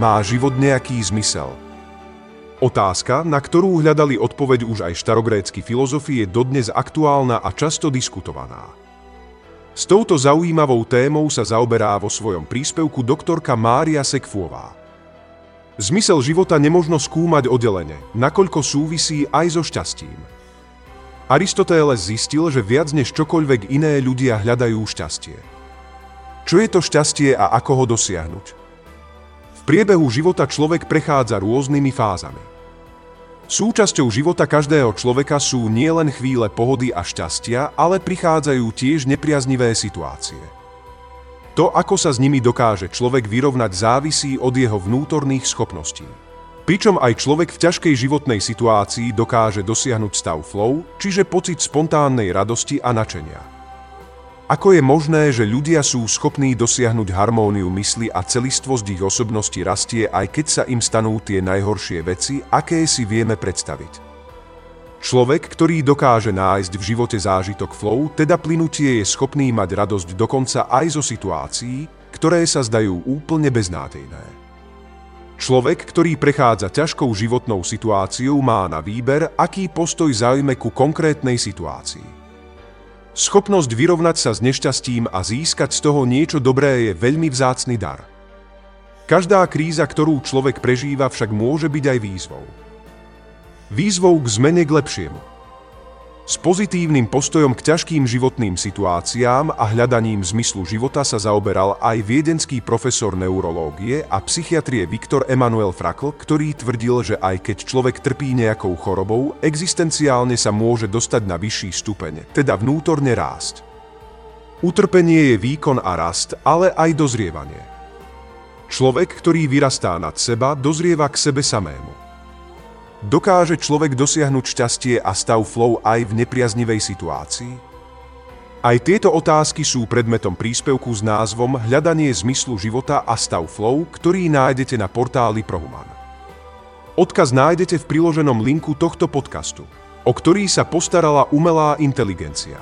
Má život nejaký zmysel? Otázka, na ktorú hľadali odpoveď už aj štarogrécky filozofi, je dodnes aktuálna a často diskutovaná. S touto zaujímavou témou sa zaoberá vo svojom príspevku doktorka Mária Sekfuová. Zmysel života nemožno skúmať oddelene, nakoľko súvisí aj so šťastím. Aristoteles zistil, že viac než čokoľvek iné ľudia hľadajú šťastie. Čo je to šťastie a ako ho dosiahnuť? V priebehu života človek prechádza rôznymi fázami. Súčasťou života každého človeka sú nielen chvíle pohody a šťastia, ale prichádzajú tiež nepriaznivé situácie. To, ako sa s nimi dokáže človek vyrovnať, závisí od jeho vnútorných schopností. Pričom aj človek v ťažkej životnej situácii dokáže dosiahnuť stav flow, čiže pocit spontánnej radosti a načenia. Ako je možné, že ľudia sú schopní dosiahnuť harmóniu mysli a celistvosť ich osobnosti rastie, aj keď sa im stanú tie najhoršie veci, aké si vieme predstaviť? Človek, ktorý dokáže nájsť v živote zážitok flow, teda plynutie je schopný mať radosť dokonca aj zo situácií, ktoré sa zdajú úplne beznádejné. Človek, ktorý prechádza ťažkou životnou situáciou, má na výber, aký postoj zaujme ku konkrétnej situácii. Schopnosť vyrovnať sa s nešťastím a získať z toho niečo dobré je veľmi vzácny dar. Každá kríza, ktorú človek prežíva, však môže byť aj výzvou. Výzvou k zmene k lepšiemu. S pozitívnym postojom k ťažkým životným situáciám a hľadaním zmyslu života sa zaoberal aj viedenský profesor neurológie a psychiatrie Viktor Emanuel Frankl, ktorý tvrdil, že aj keď človek trpí nejakou chorobou, existenciálne sa môže dostať na vyšší stupeň, teda vnútorne rásť. Utrpenie je výkon a rast, ale aj dozrievanie. Človek, ktorý vyrastá nad seba, dozrieva k sebe samému. Dokáže človek dosiahnuť šťastie a stav flow aj v nepriaznivej situácii? Aj tieto otázky sú predmetom príspevku s názvom Hľadanie zmyslu života a stav flow, ktorý nájdete na portáli Prohuman. Odkaz nájdete v priloženom linku tohto podcastu, o ktorý sa postarala umelá inteligencia.